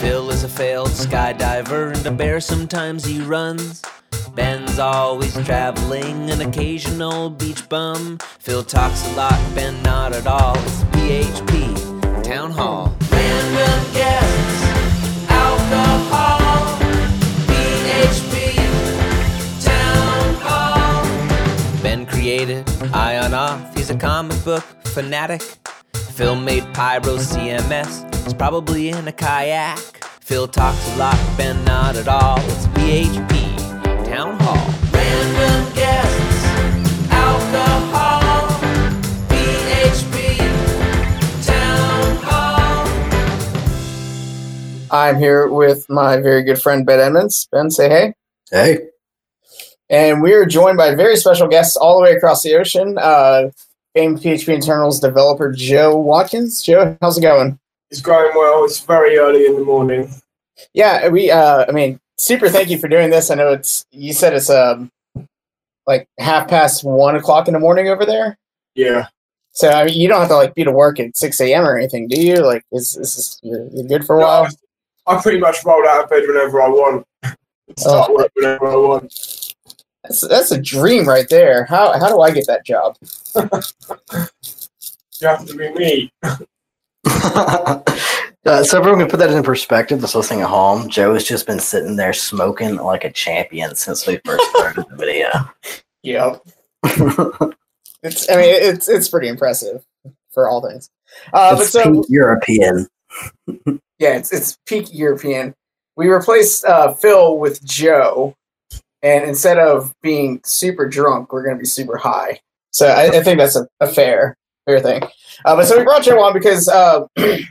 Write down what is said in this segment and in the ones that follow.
Phil is a failed skydiver, and a bear sometimes he runs. Ben's always traveling, an occasional beach bum. Phil talks a lot, Ben not at all. It's PHP Town Hall. Random guests, alcohol. PHP Town Hall. Ben created Ion Auth, he's a comic book fanatic. Phil made Pyro CMS, he's probably in a kayak. Phil talks a lot, Ben not at all. It's PHP Town Hall. Random guests, alcohol, PHP Town Hall. I'm here with my very good friend Ben Edmonds. Ben, say hey. Hey. And we are joined by very special guests all the way across the ocean. Uh, famed PHP internals developer Joe Watkins. Joe, how's it going? It's going well. It's very early in the morning. Yeah, we. Uh, I mean, super. Thank you for doing this. I know it's. You said it's um like half past one o'clock in the morning over there. Yeah. So I mean, you don't have to like be to work at six a.m. or anything, do you? Like, is is this, you're, you're good for a while? I pretty much roll out of bed whenever I want. Start Oh. work whenever I want. That's that's a dream right there. How how do I get that job? You have to be me. uh, so everyone can put that in perspective that's listening at home. Joe has just been sitting there smoking like a champion since we first started the video. Yep. It's. I mean, it's it's pretty impressive for all things. Uh, but so peak European. yeah, it's it's peak European. We replaced uh, Phil with Joe, and instead of being super drunk, we're going to be super high. So I, I think that's a, a fair fair thing. Uh, but so we brought Joe on because uh, in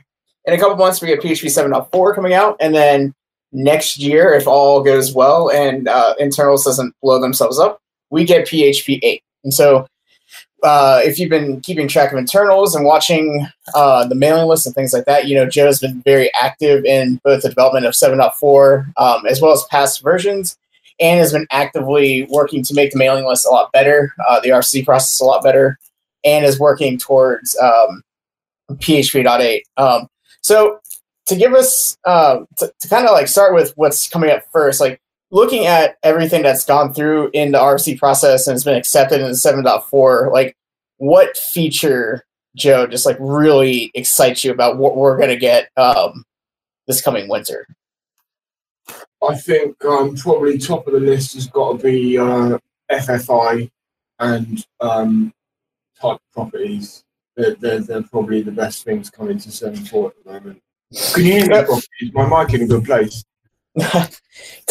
a couple months we get PHP 7.4 coming out, and then next year, if all goes well and uh, internals doesn't blow themselves up, we get PHP 8. And so uh, if you've been keeping track of internals and watching uh, the mailing list and things like that, you know Joe's been very active in both the development of 7.4 um, as well as past versions, and has been actively working to make the mailing list a lot better, uh, the RFC process a lot better, and is working towards um, PHP.8. Um, so to give us uh, to, to kind of like start with what's coming up first, like looking at everything that's gone through in the RFC process and has been accepted in the 7.4, like what feature, Joe, just like really excites you about what we're going to get um, this coming winter? I think um, probably top of the list has got to be uh, FFI and um, type properties. They're, they're, they're probably the best things coming to 7.4 at the moment. Can you hear me? Is my mic in a good place? type,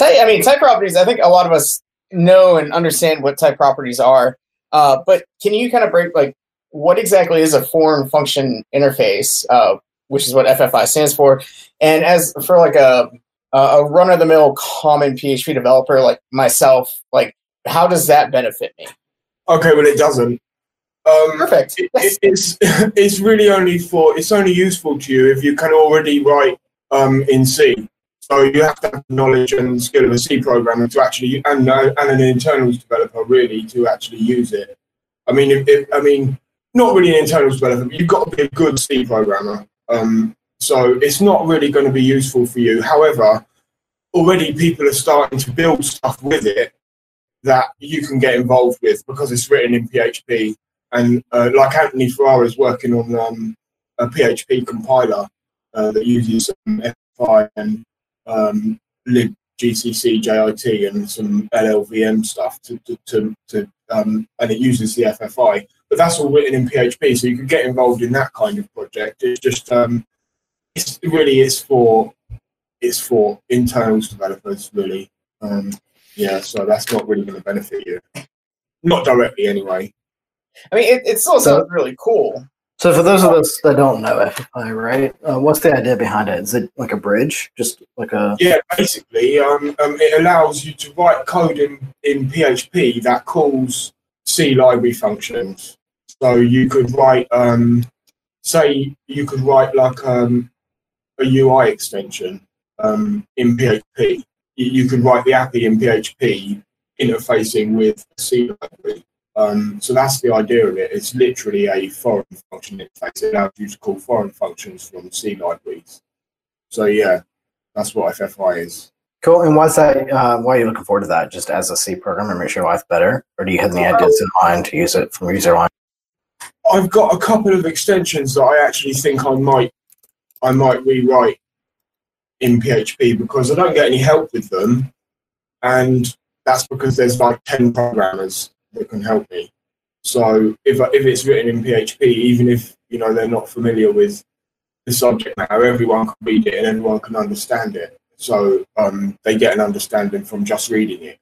I mean, type properties. I think a lot of us know and understand what type properties are. Uh, but can you kind of break like what exactly is a foreign function interface, uh, which is what FFI stands for, and as for like a a run of the mill common PHP developer like myself, like how does that benefit me? Okay, well, it doesn't. Um, Perfect. it, it- it's it's really only for it's only useful to you if you can already write um, in C. So you have to have knowledge and skill of a C programmer to actually and uh, and an internals developer really to actually use it. I mean, if, if, I mean, not really an internals developer, but you've got to be a good C programmer. Um, so it's not really going to be useful for you. However, already people are starting to build stuff with it that you can get involved with because it's written in PHP and uh, like Anthony Ferrara is working on um, a PHP compiler uh, that uses some FI and um, lib GCC JIT and some LLVM stuff to, to, to, to um, and it uses the FFI. But that's all written in PHP, so you can get involved in that kind of project. It's just um, it's really it's for it's for internals developers really. Um, yeah, so that's not really going to benefit you, not directly anyway. I mean, it, it still sounds really cool. So for those of us that don't know FFI, right? Uh, what's the idea behind it? Is it like a bridge, just like a? Yeah, basically, um, um, it allows you to write code in, in PHP that calls C library functions. So you could write, um, say, you could write like um, a UI extension um, in PHP. You, could write the API in PHP interfacing with C library. Um, so that's the idea of it. It's literally a foreign function interface. It allows you to call foreign functions from C libraries. So yeah, that's what FFI is. Cool. And why's that? Uh, why are you looking forward to that? Just as a C programmer, make your life better, or do you have any ideas in mind to use it from userland? I've got a couple of extensions that I actually think I might I might rewrite in PHP because I don't get any help with them, and that's because there's like ten programmers that can help me. So if if it's written in PHP, even if you know they're not familiar with the subject matter, everyone can read it and everyone can understand it. So um, they get an understanding from just reading it.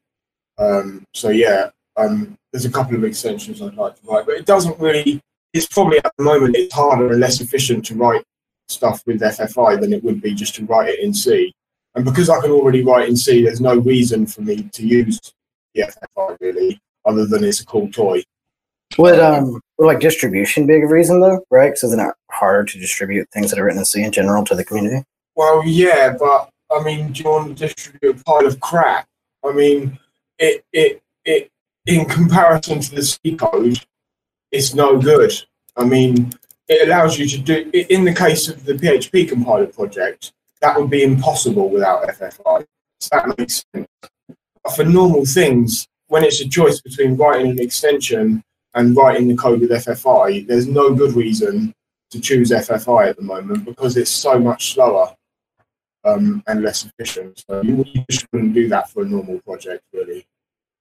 Um, so yeah, um, there's a couple of extensions I'd like to write, but it doesn't really. It's probably at the moment it's harder and less efficient to write stuff with FFI than it would be just to write it in C. And because I can already write in C, there's no reason for me to use the FFI really, other than it's a cool toy. Would um would like distribution be a reason though, right? Because isn't it harder to distribute things that are written in C in general to the community? Well, yeah, but I mean, do you want to distribute a pile of crap? I mean, it it it in comparison to the C code, it's no good. I mean, it allows you to do in the case of the PHP compiler project, that would be impossible without FFI. So that makes sense. But for normal things, when it's a choice between writing an extension and writing the code with FFI, there's no good reason to choose FFI at the moment because it's so much slower um, and less efficient. So you, wouldn't do that for a normal project, really.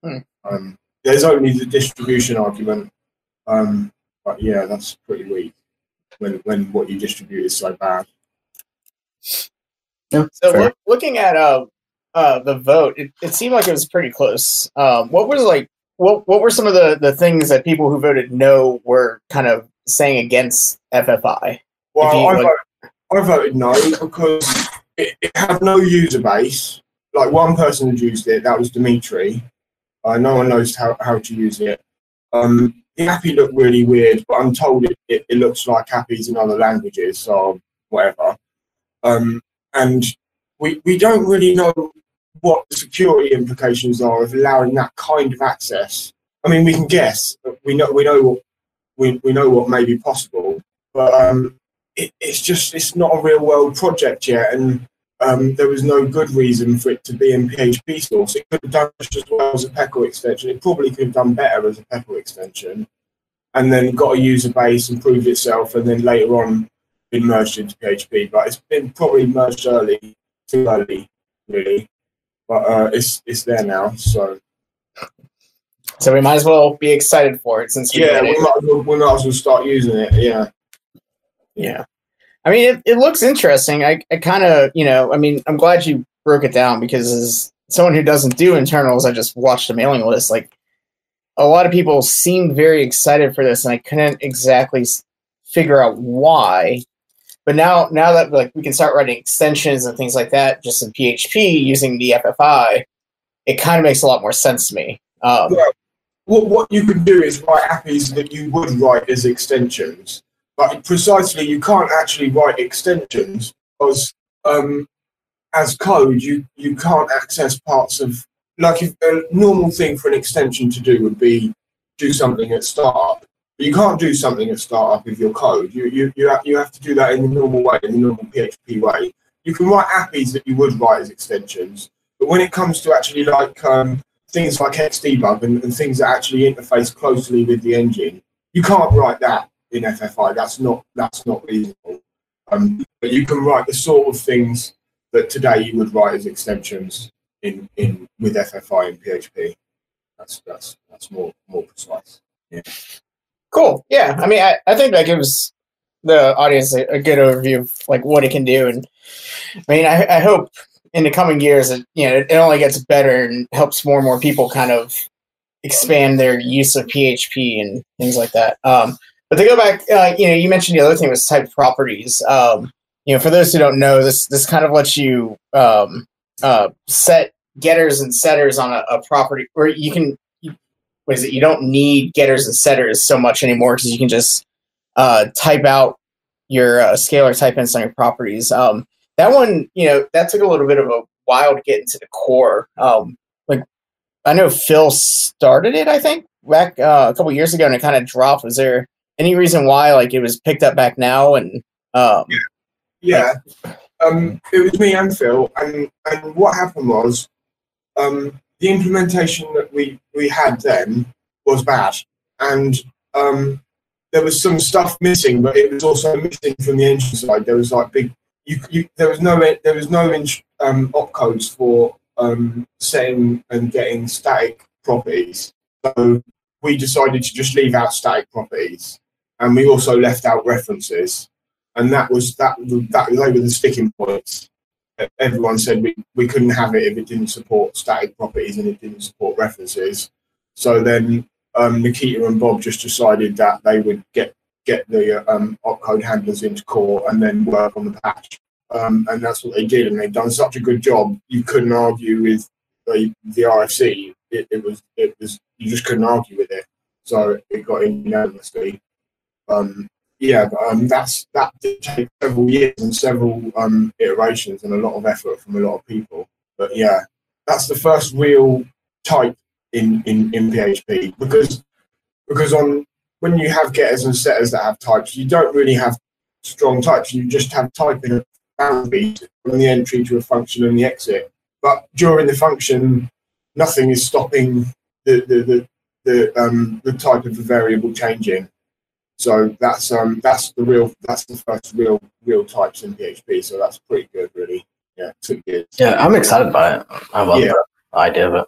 Hmm. Um, there's only the distribution argument, um, but yeah, that's pretty weak when when what you distribute is so bad. Yeah, So look, looking at uh, uh, the vote, it, it seemed like it was pretty close. Um, what was like what what were some of the, the things that people who voted no were kind of saying against FFI? Well, you, I, like- voted, I voted no because it, it had no user base. Like one person had used it, that was Dmitry. Uh, no one knows how, how to use it. Um, the API looked really weird, but I'm told it, it, it looks like API's in other languages, so whatever. Um, and we, we don't really know what the security implications are of allowing that kind of access. I mean, we can guess. We know we know what we, we know what may be possible, but um, it, it's just it's not a real world project yet, and um, there was no good reason for it to be in PHP source. It could have done just as well as a PECL extension. It probably could have done better as a PECL extension, and then got a user base and proved itself, and then later on been merged into PHP. But it's been probably merged early, too early, really. But uh, it's it's there now, so So we might as well be excited for it since we yeah, we might, as well- we might as well start using it. Yeah. Yeah. I mean, it, it looks interesting. I, I kind of, you know, I mean, I'm glad you broke it down because as someone who doesn't do internals, I just watched the mailing list. Like, a lot of people seemed very excited for this, and I couldn't exactly figure out why. But now, now that like we can start writing extensions and things like that, just in PHP using the FFI, it kind of makes a lot more sense to me. Um, Yeah. what what you can do is write apps that you would write as extensions, but precisely you can't actually write extensions because um, as code you you can't access parts of like if a normal thing for an extension to do would be do something at startup. But you can't do something at startup with your code. You you you have, you have to do that in the normal way, in the normal PHP way. You can write apps that you would write as extensions, but when it comes to actually like um, things like Xdebug and, and things that actually interface closely with the engine. You can't write that in FFI. That's not that's not reasonable. Um, but you can write the sort of things that today you would write as extensions in, in with FFI and PHP. That's that's that's more more precise. Yeah. Cool. Yeah. I mean, I, I think that gives the audience a, a good overview of like what it can do, and I mean, I, I hope in the coming years that you know it, it only gets better and helps more and more people kind of expand their use of PHP and things like that. Um, but to go back, uh, you know, you mentioned the other thing was type properties. Um, you know, for those who don't know, this this kind of lets you um, uh, set getters and setters on a, a property, or you can what is it? You don't need getters and setters so much anymore because you can just uh, type out your uh, scalar type hints on your properties. Um, that one, you know, that took a little bit of a while to get into the core. Um, like, I know Phil started it, I think, back uh, a couple years ago, and it kind of dropped. Was there any reason why, like, it was picked up back now? And um, Yeah. um, it was me and Phil, and and what happened was, um, the implementation that we we had then was bad, and um, there was some stuff missing, but it was also missing from the engine side. There was like big, you, you there was no there was no um, opcodes for um, setting and getting static properties. So we decided to just leave out static properties, and we also left out references, and that was that that they were the sticking points. Everyone said we, we couldn't have it if it didn't support static properties and it didn't support references. So then um, Nikita and Bob just decided that they would get get the um, opcode handlers into core and then work on the patch. Um, and that's what they did, and they've done such a good job. You couldn't argue with the, the RFC. It, it, was it was you just couldn't argue with it. So it got in unanimously. Um, yeah, um, that's that did take several years and several um, iterations and a lot of effort from a lot of people. But yeah, that's the first real type in, in, in PHP because because on when you have getters and setters that have types, you don't really have strong types. You just have type in a boundary from the entry to a function and the exit. But during the function, nothing is stopping the the the, the, um, the type of the variable changing. So that's um that's the real that's the first real real types in PHP. So that's pretty good, really. Yeah, two years. Yeah, I'm excited by it. I love yeah. the idea of it.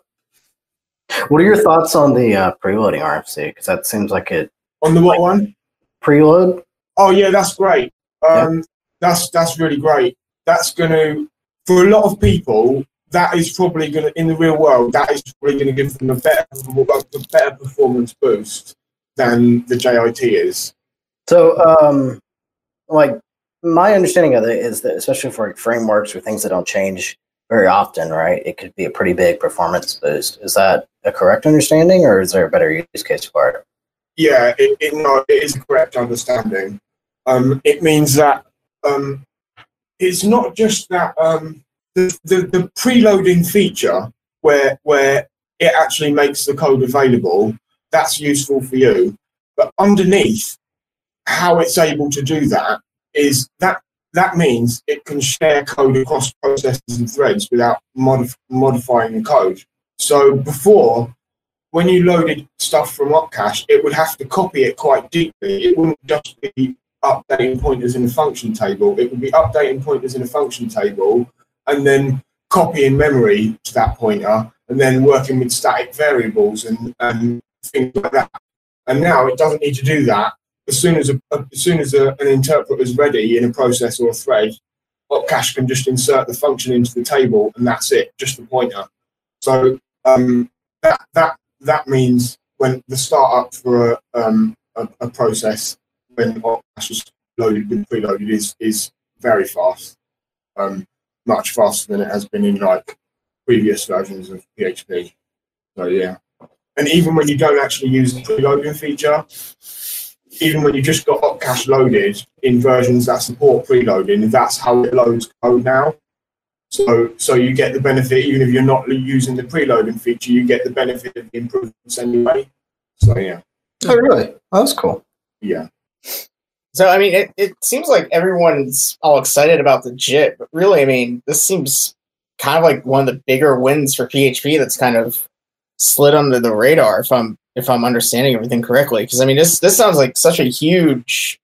What are your thoughts on the uh, preloading RFC? Because that seems like it. On the what one? Preload. Oh yeah, that's great. Um, yeah. That's that's really great. That's going to, for a lot of people, that is probably going to, in the real world, that is probably going to give them a better, a better performance boost than the JIT is. So, um, like my understanding of it is that, especially for frameworks or things that don't change very often, right? It could be a pretty big performance boost. Is that a correct understanding, or is there a better use case for it? Yeah, it, it, no, it is a correct understanding. Um, it means that um, it's not just that um, the, the, the preloading feature where where it actually makes the code available. That's useful for you, but underneath how it's able to do that is that that means it can share code across processes and threads without modif- modifying the code. So before, when you loaded stuff from Opcache, it would have to copy it quite deeply. It wouldn't just be updating pointers in a function table. It would be updating pointers in a function table and then copying memory to that pointer and then working with static variables and, and things like that. And now it doesn't need to do that as soon as a, as soon as a, an interpreter is ready in a process or a thread, Opcache can just insert the function into the table, and that's it, just the pointer. So um, that that that means when the startup for a, um, a, a, process when Opcache is loaded with preloaded is is very fast, um, much faster than it has been in like previous versions of PHP. So yeah, and even when you don't actually use the preloading feature, even when you just got Opcache loaded in versions that support preloading, that's how it loads code now. So, so you get the benefit, even if you're not using the preloading feature, you get the benefit of the improvements anyway. So, yeah. Oh, really? Oh, that's cool. Yeah. So, I mean, it, it seems like everyone's all excited about the JIT, but really, I mean, this seems kind of like one of the bigger wins for PHP that's kind of slid under the radar, if I'm if I'm understanding everything correctly. Because I mean, this this sounds like such a huge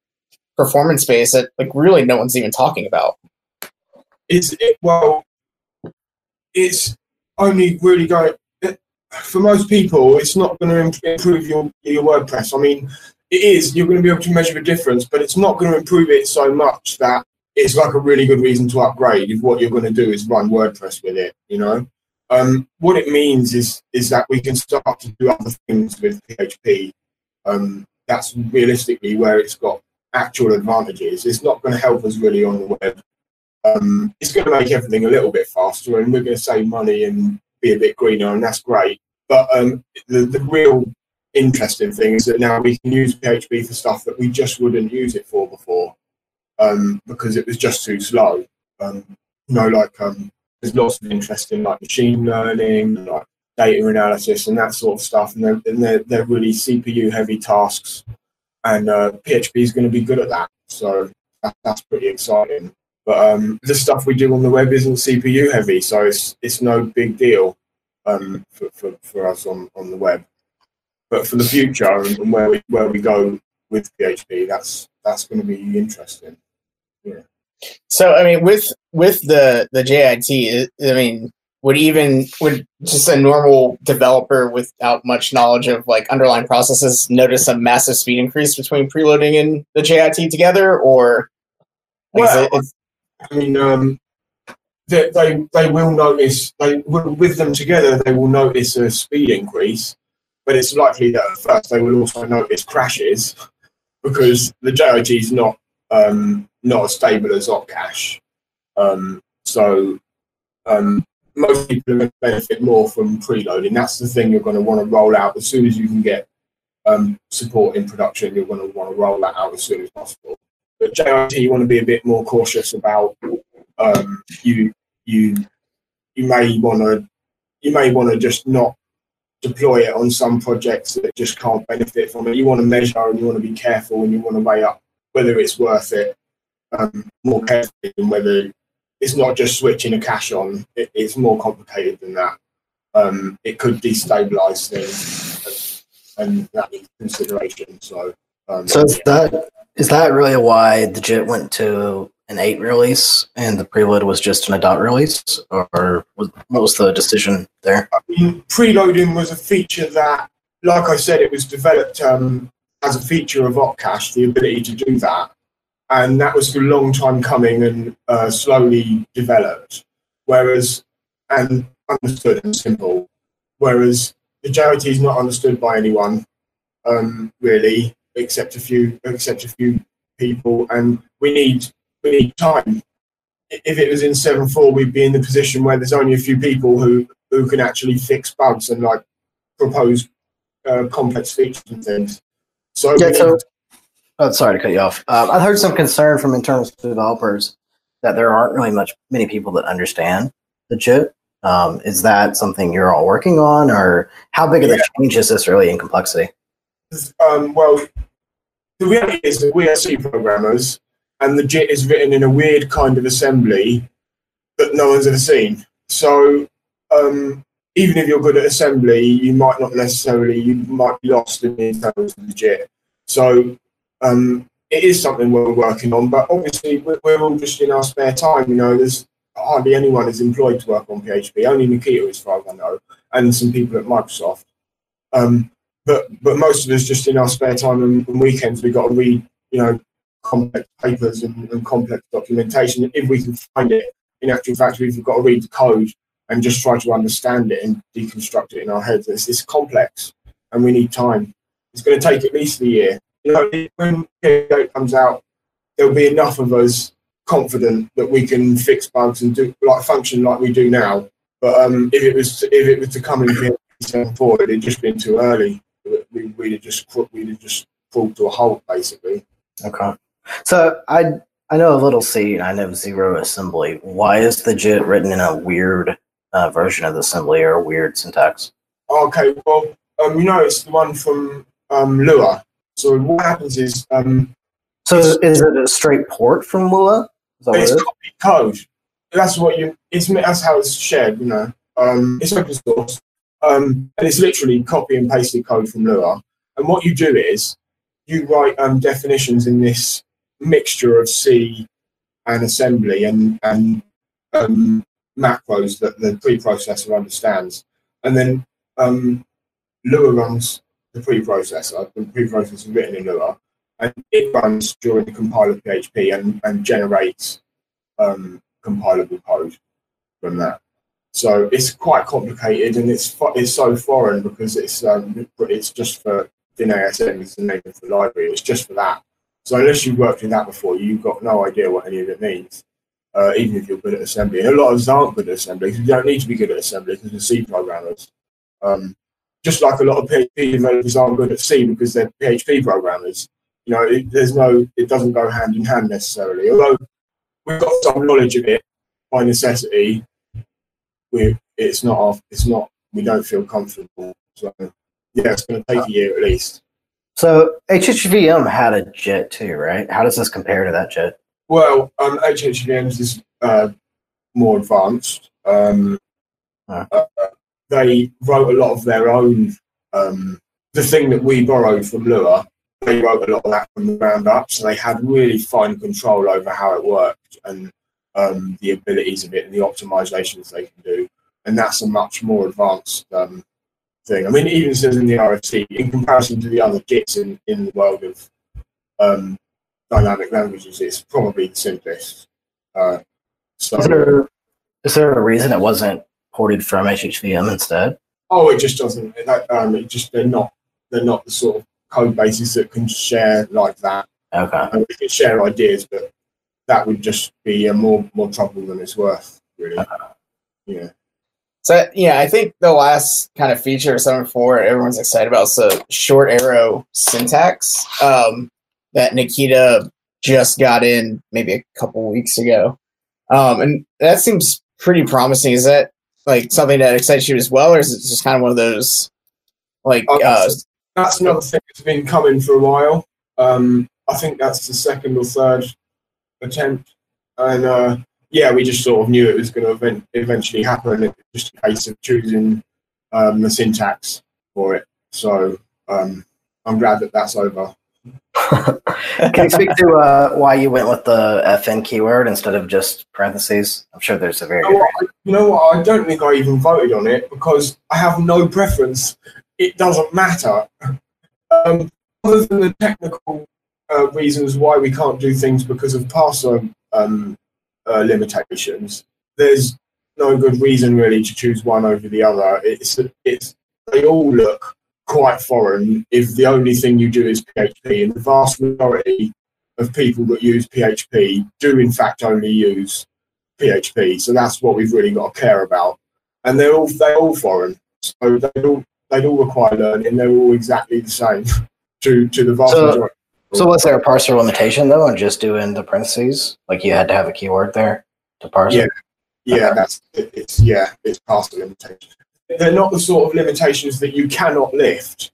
performance space that like really no one's even talking about. Is it, well, it's only really going for most people. It's not going to improve your your WordPress. I mean, it is. You're going to be able to measure the difference, but it's not going to improve it so much that it's like a really good reason to upgrade. If what you're going to do is run WordPress with it, you know. Um, what it means is is that we can start to do other things with PHP. Um, that's realistically where it's got actual advantages. It's not going to help us really on the web. Um, it's going to make everything a little bit faster, and we're going to save money and be a bit greener, and that's great. But um, the, the real interesting thing is that now we can use PHP for stuff that we just wouldn't use it for before um, because it was just too slow. Um, you know, like um, there's lots of interest in like machine learning, like data analysis, and that sort of stuff. And they're and they're, they're really CPU heavy tasks, and uh, PHP is going to be good at that. So that, that's pretty exciting. But um, the stuff we do on the web isn't CPU heavy, so it's it's no big deal um, for, for, for us on, on the web. But for the future and, where we where we go with PHP, that's that's going to be interesting. So I mean, with with the the JIT, I mean, would even would just a normal developer without much knowledge of like underlying processes notice a massive speed increase between preloading and the JIT together, or like, is Well, it- I mean, um, they, they they will notice they with them together they will notice a speed increase, but it's likely that at first they will also notice crashes because the JIT is not um, not as stable as Opcache. Um, so um, most people are going to benefit more from preloading. That's the thing you're going to want to roll out as soon as you can get um, support in production. You're going to want to roll that out as soon as possible. But JIT, you want to be a bit more cautious about. Um, you you you may want to you may want to just not deploy it on some projects that just can't benefit from it. You want to measure and you want to be careful and you want to weigh up whether it's worth it um, more carefully and whether it's not just switching a cache on. It, it's more complicated than that. Um, it could destabilize things and, that needs consideration. So, um, So is that is that really why the JIT went to an eight release and the preload was just an a dot release, or was, what was the decision there? I mean, preloading was a feature that, like I said, it was developed um, as a feature of Opcache, the ability to do that. And that was a long time coming and uh, slowly developed. Whereas, and understood and simple. Whereas the JIT is not understood by anyone, um, really, except a few, except a few people. And we need, we need time. If it was in 7.4, we'd be in the position where there's only a few people who, who can actually fix bugs and like propose uh, complex features and things. So, Yeah, so oh, sorry to cut you off. Um, I've heard some concern from internal developers that there aren't really much many people that understand the JIT. Um, is that something you're all working on, or how big of a change is this really in complexity? um, well, the reality is that we are C programmers, and the JIT is written in a weird kind of assembly that no one's ever seen. So, um, even if you're good at assembly, you might not necessarily, you might be lost in the internals of the JIT. So, um, it is something we're working on, but obviously we're, we're all just in our spare time. You know, there's hardly anyone is employed to work on PHP. Only Nikita, as far as I know, and some people at Microsoft. Um, but but most of us just in our spare time and, and weekends we got to read you know complex papers and, and complex documentation if we can find it in actual fact we've got to read the code and just try to understand it and deconstruct it in our heads it's, it's complex and we need time it's going to take at least a year you know when PHP comes out there'll be enough of us confident that we can fix bugs and do like function like we do now but um if it was if it was to come in PHP 7.4 it'd just been too early we, we'd have just we'd have just crawled to a halt basically. Okay. So I I know a little C and I know zero assembly. Why is the JIT written in a weird uh, version of the assembly or a weird syntax? Okay, well, um, you know it's the one from um, Lua. So what happens is um, So is it a straight port from Lua? Is that what it it's copied code. That's what you. It's that's how it's shared. You know, um, it's open source, um, and it's literally copy and pasted code from Lua. And what you do is you write um, definitions in this mixture of C and assembly and and um, macros that the preprocessor understands, and then um, Lua runs the preprocessor. The preprocessor is written in Lua, and it runs during the compiler PHP and, and generates um, compilable code from that. So it's quite complicated and it's it's so foreign because it's um, it's just for DynASM is the name of the library. It's just for that. So unless you've worked in that before, you've got no idea what any of it means. Uh, even if you're good at assembly, and a lot of us aren't good at assembly you don't need to be good at assembly because we're C programmers. Um, just like a lot of PHP developers aren't good at C because they're PHP programmers. You know, it, there's no, it doesn't go hand in hand necessarily. Although we've got some knowledge of it by necessity, we it's not our, it's not we don't feel comfortable. So yeah, it's going to take a year at least. So HHVM had a JIT too, right? How does this compare to that JIT? Well, um, HHVMs is uh, more advanced. Um, Ah. uh, they wrote a lot of their own. Um, the thing that we borrowed from Lua, they wrote a lot of that from the ground up, so they had really fine control over how it worked and um, the abilities of it and the optimizations they can do. And that's a much more advanced um, thing. I mean, even says in the RFC, in comparison to the other JITs in, in the world of um, dynamic languages, it's probably the simplest. Uh, so, Is there is there a reason it wasn't ported from HHVM instead? oh, it just doesn't. That, um, it just they're not they're not the sort of code bases that can share like that. Okay. And we can share ideas, but that would just be uh, more more trouble than it's worth, really. Yeah. So yeah, I think the last kind of feature of seven four everyone's excited about is the short arrow syntax um, that Nikita just got in maybe a couple weeks ago, um, and that seems pretty promising. Is that like something that excites you as well, or is it just kind of one of those like Oh, uh, That's another thing that's been coming for a while. Um, I think that's the second or third attempt, and uh, yeah, we just sort of knew it was going to event- eventually happen. It was just a case of choosing um, the syntax for it. So um, I'm glad that that's over. Can you speak to uh, why you went with the FN keyword instead of just parentheses? I'm sure there's a very You know, you know what? I don't think I even voted on it because I have no preference. It doesn't matter. Um, other than the technical uh, reasons why we can't do things because of parser um, uh, limitations, there's no good reason really to choose one over the other. It's it's they all look quite foreign if the only thing you do is PHP, and the vast majority of people that use PHP do in fact only use PHP. So that's what we've really got to care about. And they're all they're all foreign, so they all they all require learning. They're all exactly the same to to the vast So- majority. So was there a parser limitation though on just doing the parentheses? Like you had to have a keyword there to parse Yeah. Yeah, that's it, it's yeah, it's past the limitations. They're not the sort of limitations that you cannot lift,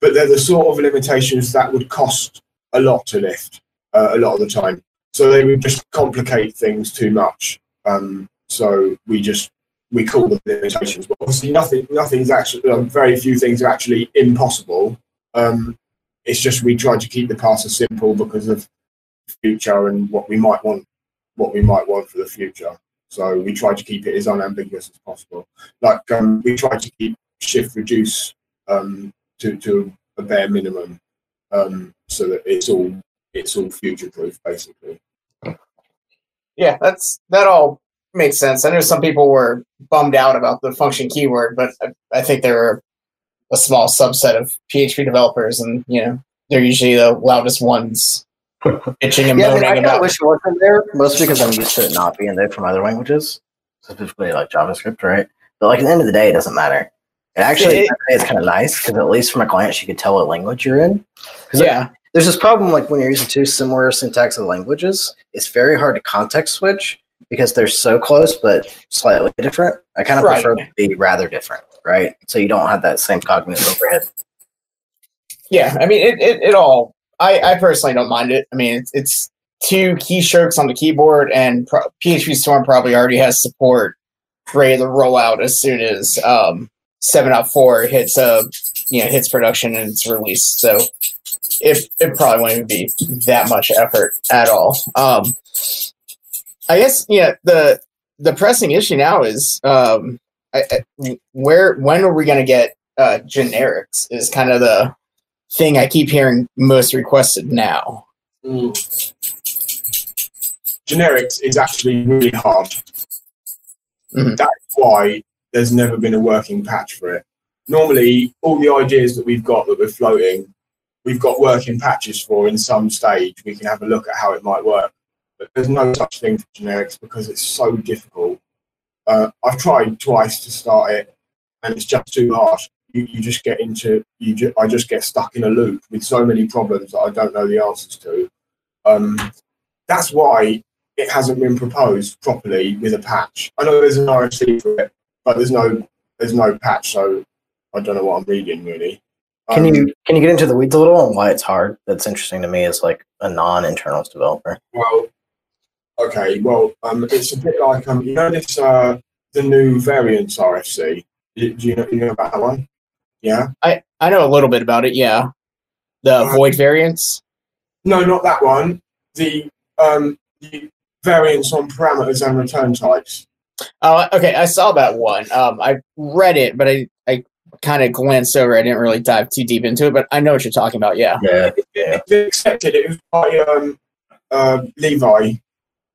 but they're the sort of limitations that would cost a lot to lift uh, a lot of the time. So they would just complicate things too much. Um, so we just we call them limitations, but obviously nothing nothing's actually um, very few things are actually impossible. Um, it's just we try to keep the parser simple because of the future and what we might want what we might want for the future. So we try to keep it as unambiguous as possible. Like um, we try to keep shift reduce um, to to a bare minimum, um, so that it's all it's all future proof basically. yeah, that's that all makes sense. I know some people were bummed out about the function keyword, but I, I think there are a small subset of PHP developers, and you know they're usually the loudest ones bitching and Yeah, I, mean, moaning I kind of wish it wasn't there, mostly because I'm used to it not being there from other languages, specifically like JavaScript, right? But like at the end of the day, it doesn't matter. It actually It- it's kind of nice because at least from a client, she could tell what language you're in. yeah, there's this problem like when you're using two similar syntax of languages, it's very hard to context switch because they're so close but slightly different. I kind of Right. prefer to be rather different, right? So you don't have that same cognitive overhead. yeah. I mean, it, it, it all. I, I personally don't mind it. I mean, it's, it's two keystrokes on the keyboard, and pro- PHP Storm probably already has support ready to roll out as soon as um, 7.4 hits uh, you know hits production and it's released. So it it probably won't even be that much effort at all. Um, I guess yeah. The the pressing issue now is um, I, I, where when are we going to get uh, generics? Is kind of the thing I keep hearing most requested now. Generics is actually really hard. Mhm. That's why there's never been a working patch for it. Normally, all the ideas that we've got that we're floating, we've got working patches for in some stage. We can have a look at how it might work. But there's no such thing for generics because it's so difficult. Uh, I've tried twice to start it, and it's just too hard. You, you just get into you. Ju- I just get stuck in a loop with so many problems that I don't know the answers to. Um, that's why it hasn't been proposed properly with a patch. I know there's an RFC for it, but there's no there's no patch, so I don't know what I'm reading really. Can Um, you can you get into the weeds a little on why it's hard? That's interesting to me as like a non-internals developer. Well, Okay, well, um, it's a bit like um, you know this uh, the new variance RFC. Do do you know, you know about that one? Yeah. I I know a little bit about it. Yeah, the Uh, void variants. No, not that one. The um, the variance on parameters and return types. Oh, okay. I saw that one. Um, I read it, but I I kind of glanced over. I didn't really dive too deep into it, but I know what you're talking about. Yeah. Yeah. It, they accepted it. It was by um, uh, Levi,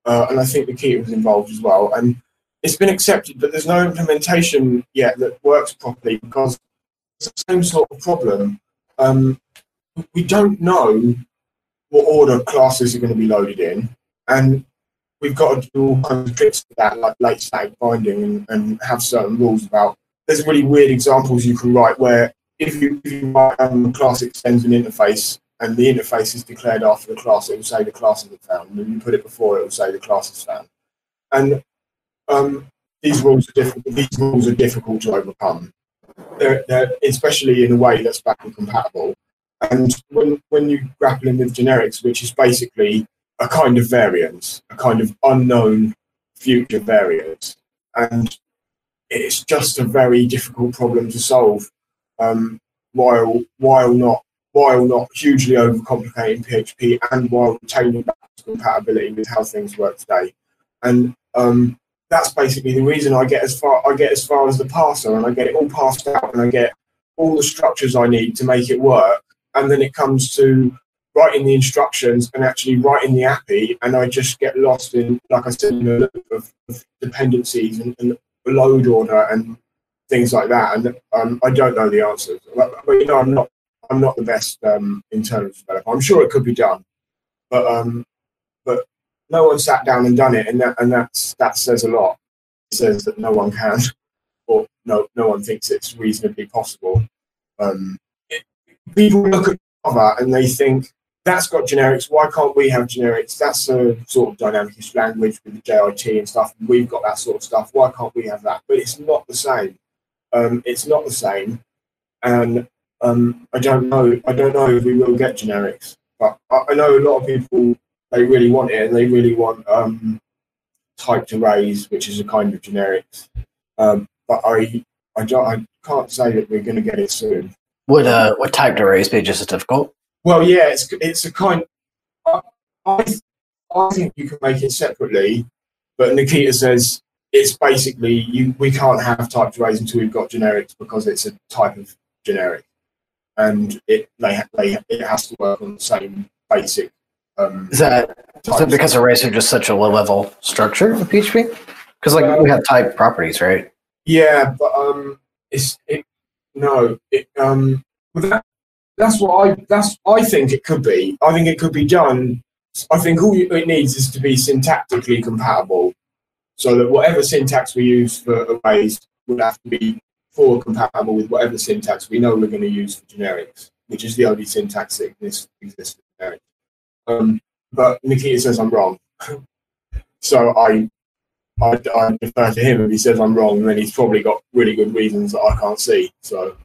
uh, and I think Nikita was involved as well. And it's been accepted, but there's no implementation yet that works properly because the same sort of problem. Um, we don't know what order classes are going to be loaded in, and we've got to do all kinds of tricks to that, like late static binding, and, and have certain rules about. There's really weird examples you can write where if you, if you write um, a class extends an interface and the interface is declared after the class, it will say the class is found. And you put it before, it will say the class is found. And um, these rules are difficult. These rules are difficult to overcome. They're, they're, especially in a way that's backward compatible. And when when you're grappling with generics, which is basically a kind of variance, a kind of unknown future variance, and it's just a very difficult problem to solve. Um, while while not while not hugely overcomplicating PHP and while retaining backwards compatibility with how things work today. And um, that's basically the reason I get as far I get as far as the parser and I get it all passed out and I get all the structures I need to make it work. And then it comes to writing the instructions and actually writing the API, and I just get lost in, like I said, in a loop of, of dependencies and, and load order and things like that. And um, I don't know the answers, but, but you know, I'm not I'm not the best um, internal developer. I'm sure it could be done, but um, but no one sat down and done it, and that and that's that says a lot. It says that no one can, or no no one thinks it's reasonably possible. Um, people look at Java and they think that's got generics. Why can't we have generics? That's a sort of dynamic language with the JIT and stuff. We've got that sort of stuff. Why can't we have that? But it's not the same. Um, it's not the same, and um, I don't know. I don't know if we will get generics, but I, I know a lot of people they really want it, and they really want um, typed arrays, which is a kind of generics. Um, but I, I don't. I can't say that we're going to get it soon. Would uh would typed arrays be just as difficult? Well, yeah, it's it's a kind. I, I I think you can make it separately, but Nikita says it's basically you. We can't have typed arrays until we've got generics because it's a type of generic, and it they they it has to work on the same basic. Um, Is that is that because arrays are just such a low level structure in PHP? Because like we have type properties, right? Yeah, but um, it's it. No, it um. Well, that, that's what I. That's I think it could be. I think it could be done. I think all you- it needs is to be syntactically compatible, so that whatever syntax we use for arrays would have to be forward compatible with whatever syntax we know we're going to use for generics, which is the only syntax that exists, exists for generics. Um, but Nikita says I'm wrong, so I I, I defer to him if he says I'm wrong, then he's probably got really good reasons that I can't see. So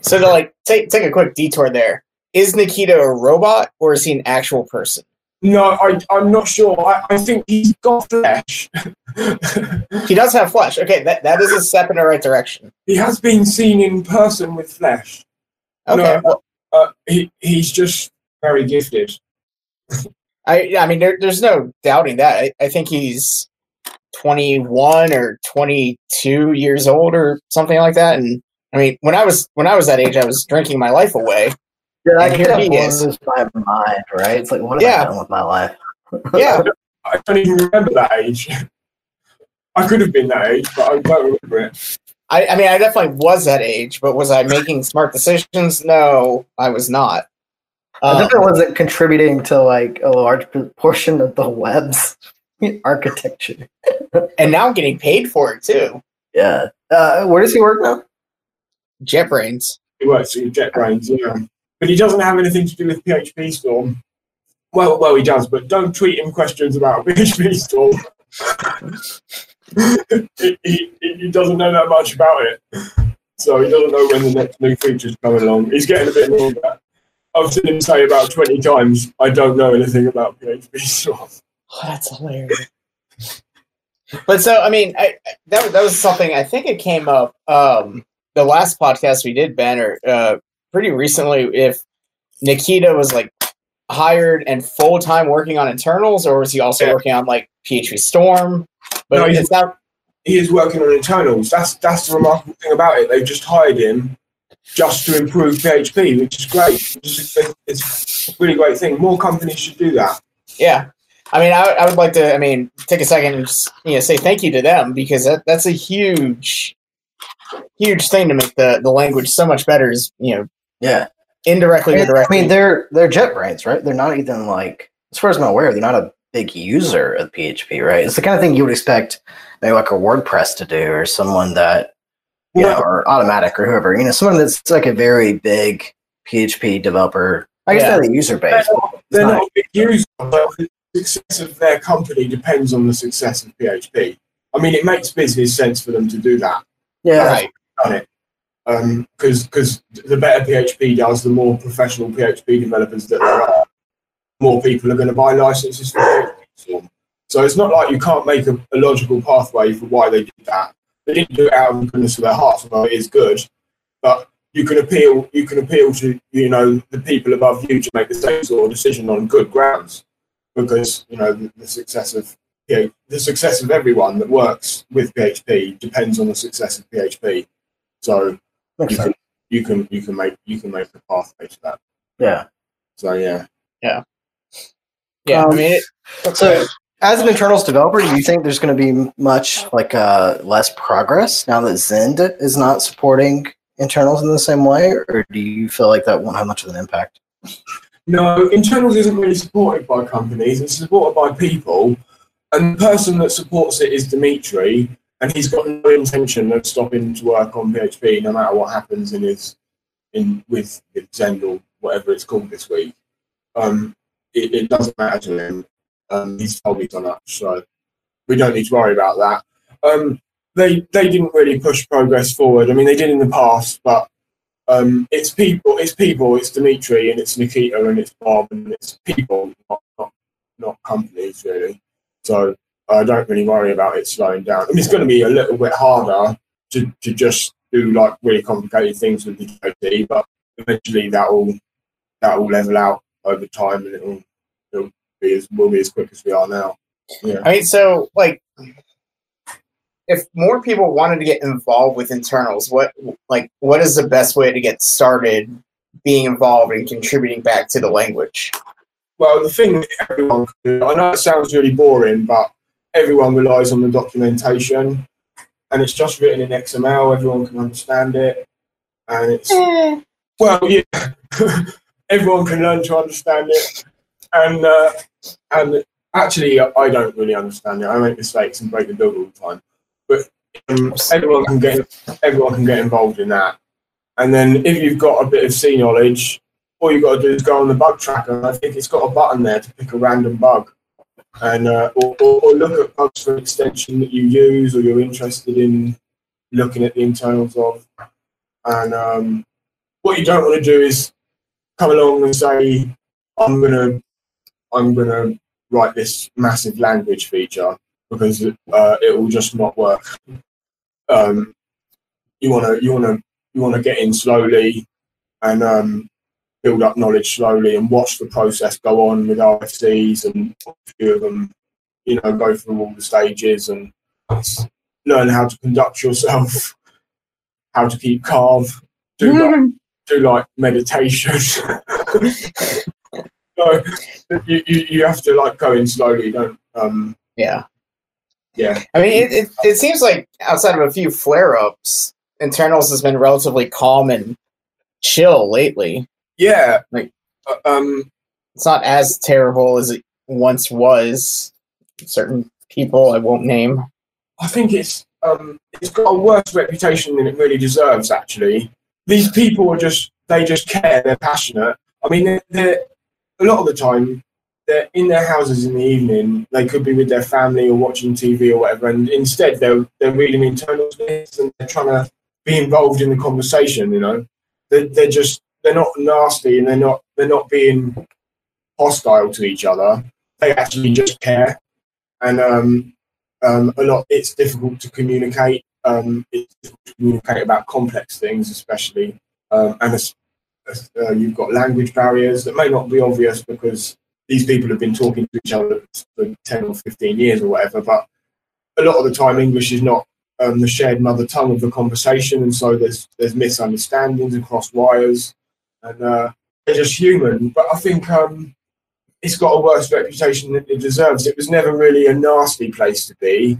So to like take take a quick detour there. Is Nikita a robot or is he an actual person? no, I I'm not sure. I, I think he's got flesh. He does have flesh. Okay, that, that is a step in the right direction. he has been seen in person with flesh. Okay. No. well, Uh, he he's just very gifted. I I mean there, there's no doubting that. I, I think he's 21 or 22 years old or something like that. And I mean when I was when I was that age, I was drinking my life away. Yeah, And here he is. my mind, right? It's like what have Yeah. I done with my life? Yeah. I don't even remember that age. I could have been that age, but I don't remember it. I, I mean I definitely was that age, but was I making smart decisions? No, I was not. I Um, it wasn't contributing to like a large portion of the web's architecture. and now I'm getting paid for it too. Yeah. Uh, where does he work now? JetBrains. He works at JetBrains, yeah. But he doesn't have anything to do with PHP Storm. Well, well, he does, but don't tweet him questions about PHP Storm. he, he, he doesn't know that much about it, so he doesn't know when the next new feature's coming along. He's getting a bit annoyed. I've seen him say about twenty times, "I don't know anything about PHP Storm." Oh, that's hilarious. but so, I mean, I, I- that was- that was something I think it came up um, the last podcast we did, Ben, or uh, pretty recently. If Nikita was like hired and full time working on internals, or was he also Yeah. working on like PHP Storm? But No, he's- it's not. he is working on internals. That's that's the remarkable thing about it. They've just hired him just to improve PHP, which is great. It's, it's a really great thing. More companies should do that. Yeah. I mean, I, I would like to. I mean, take a second and just you know say thank you to them because that, that's a huge, huge thing to make the, the language so much better. Is you know Yeah. indirectly or I mean, they're they're JetBrains, right? They're not even like, as far as I'm aware, they're not a big user of PHP, right? It's the kind of thing you would expect maybe like a WordPress to do, or someone that you know, or Automattic or whoever. You know, someone that's like a very big PHP developer. I guess Yeah. they're the user base. They're not, they're It's not a big user, but the success of their company depends on the success of PHP. I mean, it makes business sense for them to do that. Yeah, right. Done it. Um, because because the better PHP does, the more professional PHP developers that there are, more people are going to buy licenses for PHP. So it's not like you can't make a, a logical pathway for why they did that. They didn't do it out of the goodness of their hearts, although it is good. But you can appeal you can appeal to you know the people above you to make the same sort of decision on good grounds because you know the, the success of yeah, the success of everyone that works with PHP depends on the success of PHP. So makes you can you can you can make you can make a pathway to that. Yeah. So yeah. Yeah. Um, I mean, it, So, as an internals developer, do you think there's going to be much like uh, less progress now that Zend is not supporting internals in the same way, or do you feel like that won't have much of an impact? No, internals isn't really supported by companies. It's supported by people, and the person that supports it is Dmitry, and he's got no intention of stopping to work on PHP, no matter what happens in his in with, with Zend or whatever it's called this week. Um, it, it doesn't matter to him. Um, he's told me so much, so we don't need to worry about that. Um, they they didn't really push progress forward. I mean, they did in the past, but um, it's people, it's people, it's Dmitry, and it's Nikita, and it's Bob, and it's people, not not, not companies really. So I don't really worry about it slowing down. I mean, it's going to be a little bit harder to, to just do like really complicated things with the JIT, but eventually that will that will level out over time, and it'll it'll be as will be as quick as we are now. Yeah. I mean, so like, if more people wanted to get involved with internals, what like what is the best way to get started being involved and contributing back to the language? Well, the thing that everyone can do, I know it sounds really boring, but everyone relies on the documentation, and it's just written in XML. Everyone can understand it, and it's eh. well, yeah, everyone can learn to understand it, and uh, and actually, I don't really understand it. I make mistakes and break the build all the time, but um, everyone can get everyone can get involved in that. And then if you've got a bit of C knowledge, all you've got to do is go on the bug tracker. And I think it's got a button there to pick a random bug, and uh, or, or, or look at bugs for an extension that you use or you're interested in looking at the internals of. And um, what you don't want to do is come along and say, "I'm gonna, I'm gonna write this massive language feature," because uh, it will just not work. Um, you want to, you want to, you want to get in slowly and um, build up knowledge slowly and watch the process go on with RFCs and a few of them, you know, go through all the stages and learn how to conduct yourself, how to keep calm, do like, do like meditation. so you, you, you have to like go in slowly, don't um Yeah. yeah. I mean, it, it, it seems like outside of a few flare ups, internals has been relatively calm and chill lately. Yeah. Like- uh, um It's not as terrible as it once was. Certain people I won't name. I think it's um, it's got a worse reputation than it really deserves. Actually, these people are just they just care. They're passionate. I mean, they're, they're a lot of the time they're in their houses in the evening. They could be with their family or watching TV or whatever, and instead they're they're reading internal bits and they're trying to be involved in the conversation. You know, they're, they're just they're not nasty and they're not they're not being hostile to each other. they actually just care, and um, um, a lot. It's difficult to communicate. Um, it's difficult to communicate about complex things, especially, um, and uh, you've got language barriers that may not be obvious because these people have been talking to each other for ten or fifteen years or whatever. But a lot of the time, English is not um, the shared mother tongue of the conversation, and so there's there's misunderstandings across wires, and uh, they're just human. But I think um, it's got a worse reputation than it deserves. It was never really a nasty place to be.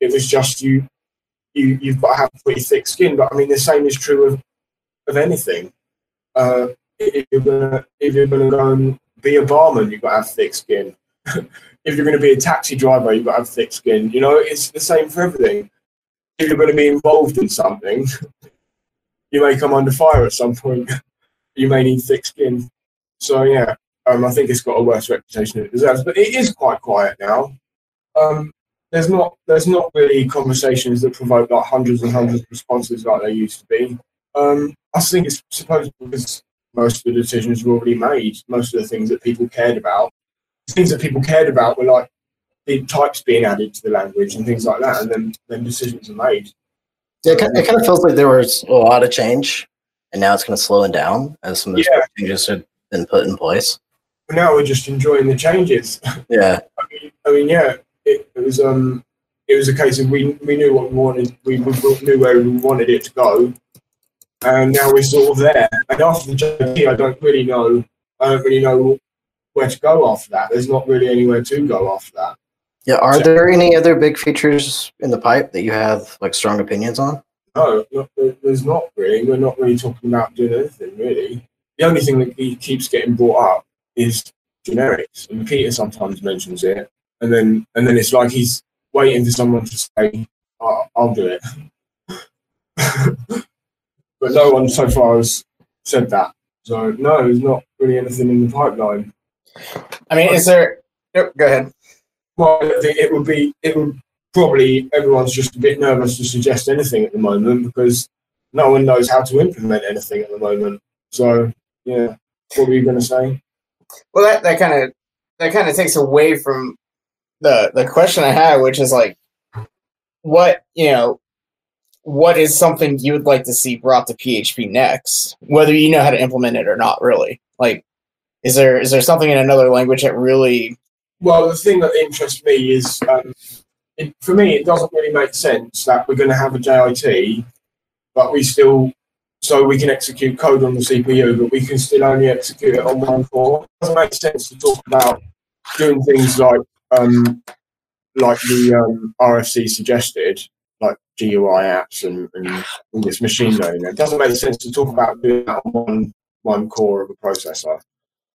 It was just you, you you've got to have pretty thick skin. But I mean, the same is true of of anything. Uh, if you're gonna if you're gonna go and be a barman, you've got to have thick skin. if you're going to be a taxi driver, you've got to have thick skin. You know, it's the same for everything. If you're going to be involved in something, you may come under fire at some point. you may need thick skin. So yeah, um, I think it's got a worse reputation than it deserves, but it is quite quiet now. Um, there's not there's not really conversations that provoke like hundreds and hundreds of responses like they used to be. Um, I think it's supposed because most of the decisions were already made. Most of the things that people cared about, things that people cared about were like the types being added to the language and things like that, and then then decisions are made. Yeah, it, it kind of feels like there was a lot of change, and now it's kind of slowing down as some of those Yeah. changes have been put in place. But now we're just enjoying the changes. Yeah, I mean, I mean, yeah, it, it was um, it was a case of we we knew what we wanted, we, we knew where we wanted it to go, and now we're sort of there. And after the JIT, I don't really know, I don't really know where to go after that. There's not really anywhere to go after that. yeah. Are So- there any other big features in the pipe that you have like strong opinions on? No, not, there's not really. We're not really talking about doing anything really. The only thing that he keeps getting brought up is generics, and Peter sometimes mentions it, and then and then it's like he's waiting for someone to say, "I'll, I'll do it," but no one so far has said that. So no, there's not really anything in the pipeline. I mean, is there? Go ahead. Well, I think it would be it would probably everyone's just a bit nervous to suggest anything at the moment because no one knows how to implement anything at the moment. So yeah, what were you going to say? Well, that that kind of that kind of takes away from the the question I had, which is like, what you know, what is something you would like to see brought to PHP next, whether you know how to implement it or not. Really, like, is there is there something in another language that really? Well, the thing that interests me is um, it, for me, it doesn't really make sense that we're going to have a JIT, but we still so we can execute code on the CPU, but we can still only execute it on one core. It doesn't make sense to talk about doing things like um, like the um, RFC suggested, like GUI apps and, and this machine learning. It doesn't make sense to talk about doing that on one one core of a processor.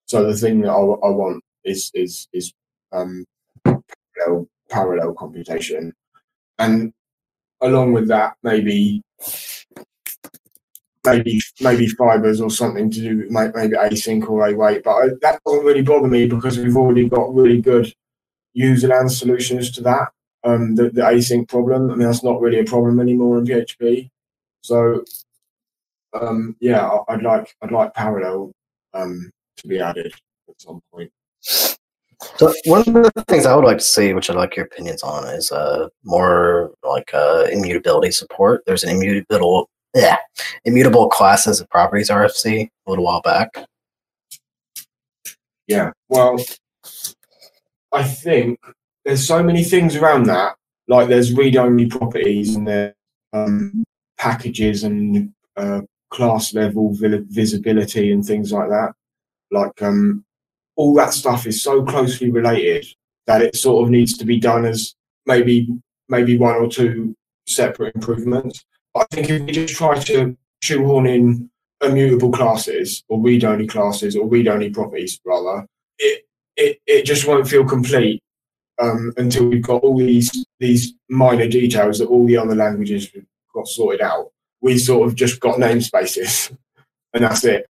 So the thing that I, I want is is is um, parallel, parallel computation, and along with that, maybe maybe maybe fibers or something to do with maybe async or a await. But I, that doesn't really bother me because we've already got really good userland solutions to that. Um, the, the async problem. I mean, that's not really a problem anymore in PHP. So um, yeah, I- I'd like I'd like parallel um, to be added at some point. So one of the things I would like to see, which I'd like your opinions on, is uh, more like uh, immutability support. There's an immutable, yeah, immutable classes and properties RFC a little while back. Yeah. Well, I think there's so many things around that. Like there's read-only properties and there's um, packages and uh, class level visibility and things like that. Like um, all that stuff is so closely related that it sort of needs to be done as maybe maybe one or two separate improvements. I think if we just try to shoehorn in immutable classes or read-only classes or read-only properties rather, it it, it just won't feel complete um, until we've got all these these minor details that all the other languages got sorted out. We sort of just got namespaces, and that's it.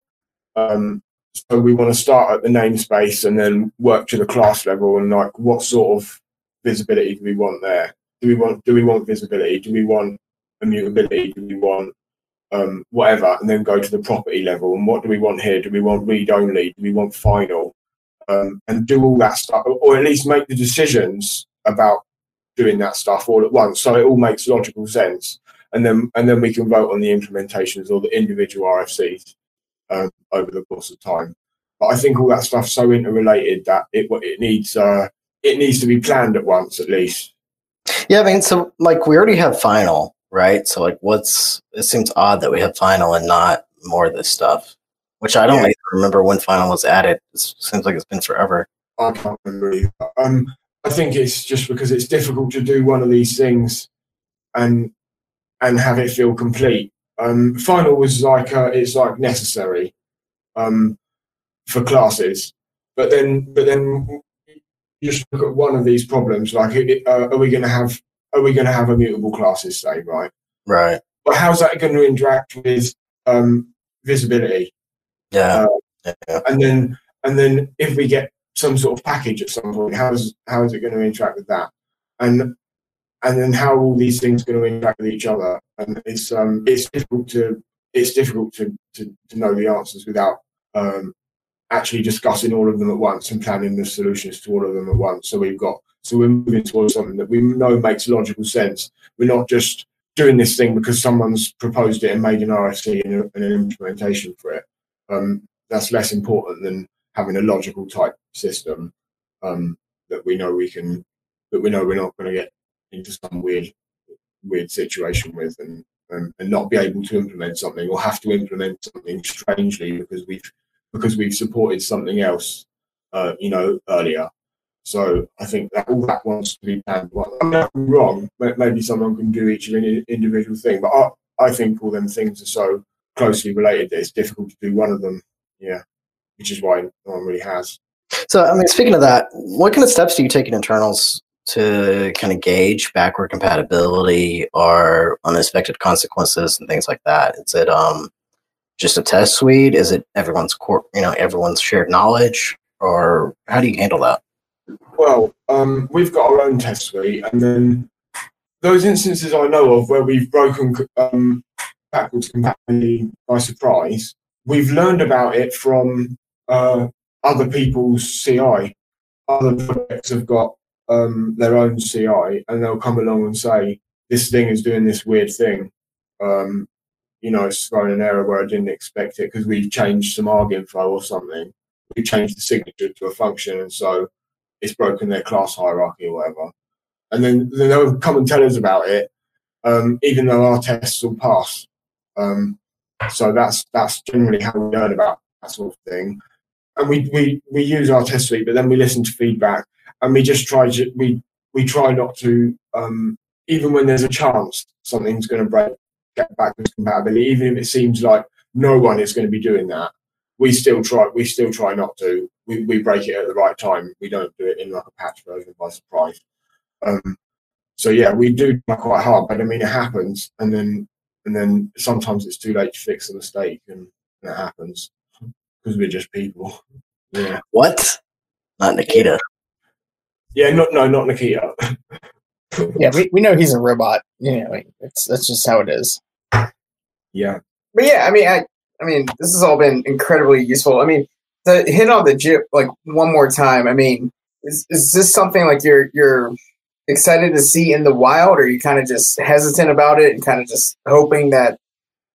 Um, so we want to start at the namespace and then work to the class level and like what sort of visibility do we want there? Do we want do we want visibility? Do we want immutability? Do we want um, whatever? And then go to the property level and what do we want here? Do we want read only? Do we want final? Um, and do all that stuff, or at least make the decisions about doing that stuff all at once, so it all makes logical sense, and then and then we can vote on the implementations or the individual RFCs um, over the course of time. But I think all that stuff's so interrelated that it it needs uh, it needs to be planned at once at least. Yeah, I mean, so like we already have final, right? So like, what's it seems odd that we have final and not more of this stuff, which I don't Yeah. even remember when final was added. It seems like it's been forever. I can't remember. either. Um, I think it's just because it's difficult to do one of these things and and have it feel complete. Um, final was like uh, it's like necessary um, for classes, but then but then just look at one of these problems. Like, it- uh, are we going to have are we going to have immutable classes? Say right, Right. but how's that going to interact with um, visibility? Yeah. Uh, yeah. and then and then if we get some sort of package at some point, how's how is it going to interact with that? And and then how are all these things going to interact with each other? And it's um it's difficult to it's difficult to to, to know the answers without um actually discussing all of them at once and planning the solutions to all of them at once. So we've got so we're moving towards something that we know makes logical sense. We're not just doing this thing because someone's proposed it and made an RFC and, a- and an implementation for it. Um, that's less important than having a logical type system um, that we know we can that we know we're not going to get into some weird weird situation with and, and and not be able to implement something or have to implement something strangely because we've because we've supported something else uh, you know earlier so I think that all that wants to be planned. Well, I'm not wrong. May- Maybe someone can do each indi- individual thing, but I, I think all them things are so closely related that it's difficult to do one of them. Yeah, which is why no one really has. So, I mean, speaking of that, what kind of steps do you take in internals to kind of gauge backward compatibility or unexpected consequences and things like that? Is it um just a test suite? Is it everyone's core, you know, everyone's shared knowledge, or how do you handle that? Well, um, we've got our own test suite, and then those instances I know of where we've broken um, backwards compatibility by surprise, we've learned about it from uh, other people's CI. Other projects have got um, their own CI, and they'll come along and say, "This thing is doing this weird thing." Um, you know, it's throwing an error where I didn't expect it because we've changed some arg info or something. We changed the signature to a function, and so it's broken their class hierarchy or whatever. And then, then they'll come and tell us about it, um, even though our tests will pass. Um, so that's that's generally how we learn about that sort of thing. And we, we, we use our test suite, but then we listen to feedback and we just try to, we, we try not to, um, even when there's a chance something's going to break, get backwards compatibility, even if it seems like no one is going to be doing that, we still try, we still try not to we, we break it at the right time. We don't do it in like a patch version by surprise. Um, so yeah, we do quite hard, but I mean it happens, and then and then sometimes it's too late to fix a mistake, and it happens because we're just people. Yeah, What? Not Nikita. yeah, not no, not Nikita. Yeah, we, we know he's a robot. You know, it's that's just how it is. yeah, But yeah, I mean, I I mean, this has all been incredibly useful. I mean, to hit on the JIT like one more time. I mean, is is this something like you're you're excited to see in the wild, or are you kind of just hesitant about it and kind of just hoping that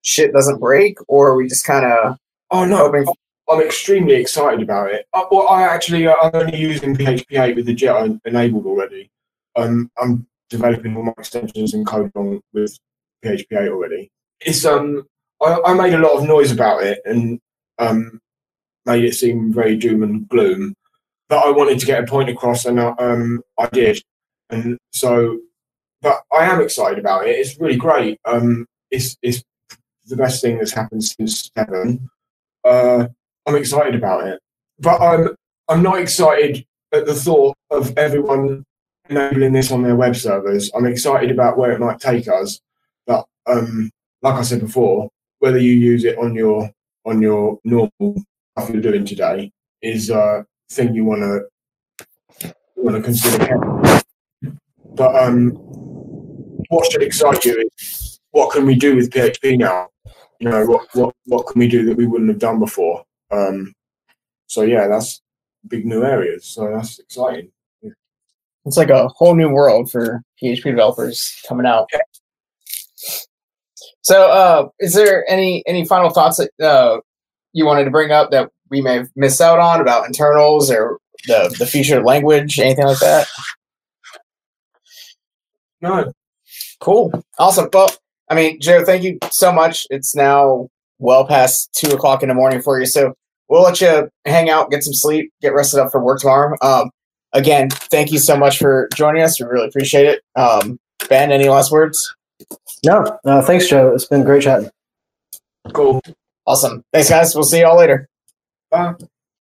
shit doesn't break, or are we just kind of Oh no, hoping? I'm extremely excited about it. Uh, well, I actually uh, I'm only using PHP 8 with the JIT en- enabled already. Um, I'm developing all my extensions and code along with PHP 8 already. It's um I, I made a lot of noise about it and um made it seem very doom and gloom, but I wanted to get a point across and uh, um I did, and so but I am excited about it. It's really great. Um, it's it's the best thing that's happened since seven uh, I'm excited about it, but I'm I'm not excited at the thought of everyone enabling this on their web servers. I'm excited about where it might take us, but um, like I said before, whether you use it on your on your normal stuff you're doing today is a thing you want to want to consider. But um, what should excite you is what can we do with PHP now? You know, what what what can we do that we wouldn't have done before? Um, so yeah, that's big new areas. So that's exciting. It's like a whole new world for PHP developers coming out. So, uh, is there any any final thoughts that uh, you wanted to bring up that we may have missed out on about internals or the the future of language, anything like that? No, Cool, awesome. Well, I mean, Joe, thank you so much. It's now well past two o'clock in the morning for you, so we'll let you hang out, get some sleep, get rested up for work tomorrow. Um, again, thank you so much for joining us. We really appreciate it. Um, ben, any last words? No, no, thanks, Joe. It's been great chatting. cool. Awesome. Thanks, guys. We'll see you all later. Bye.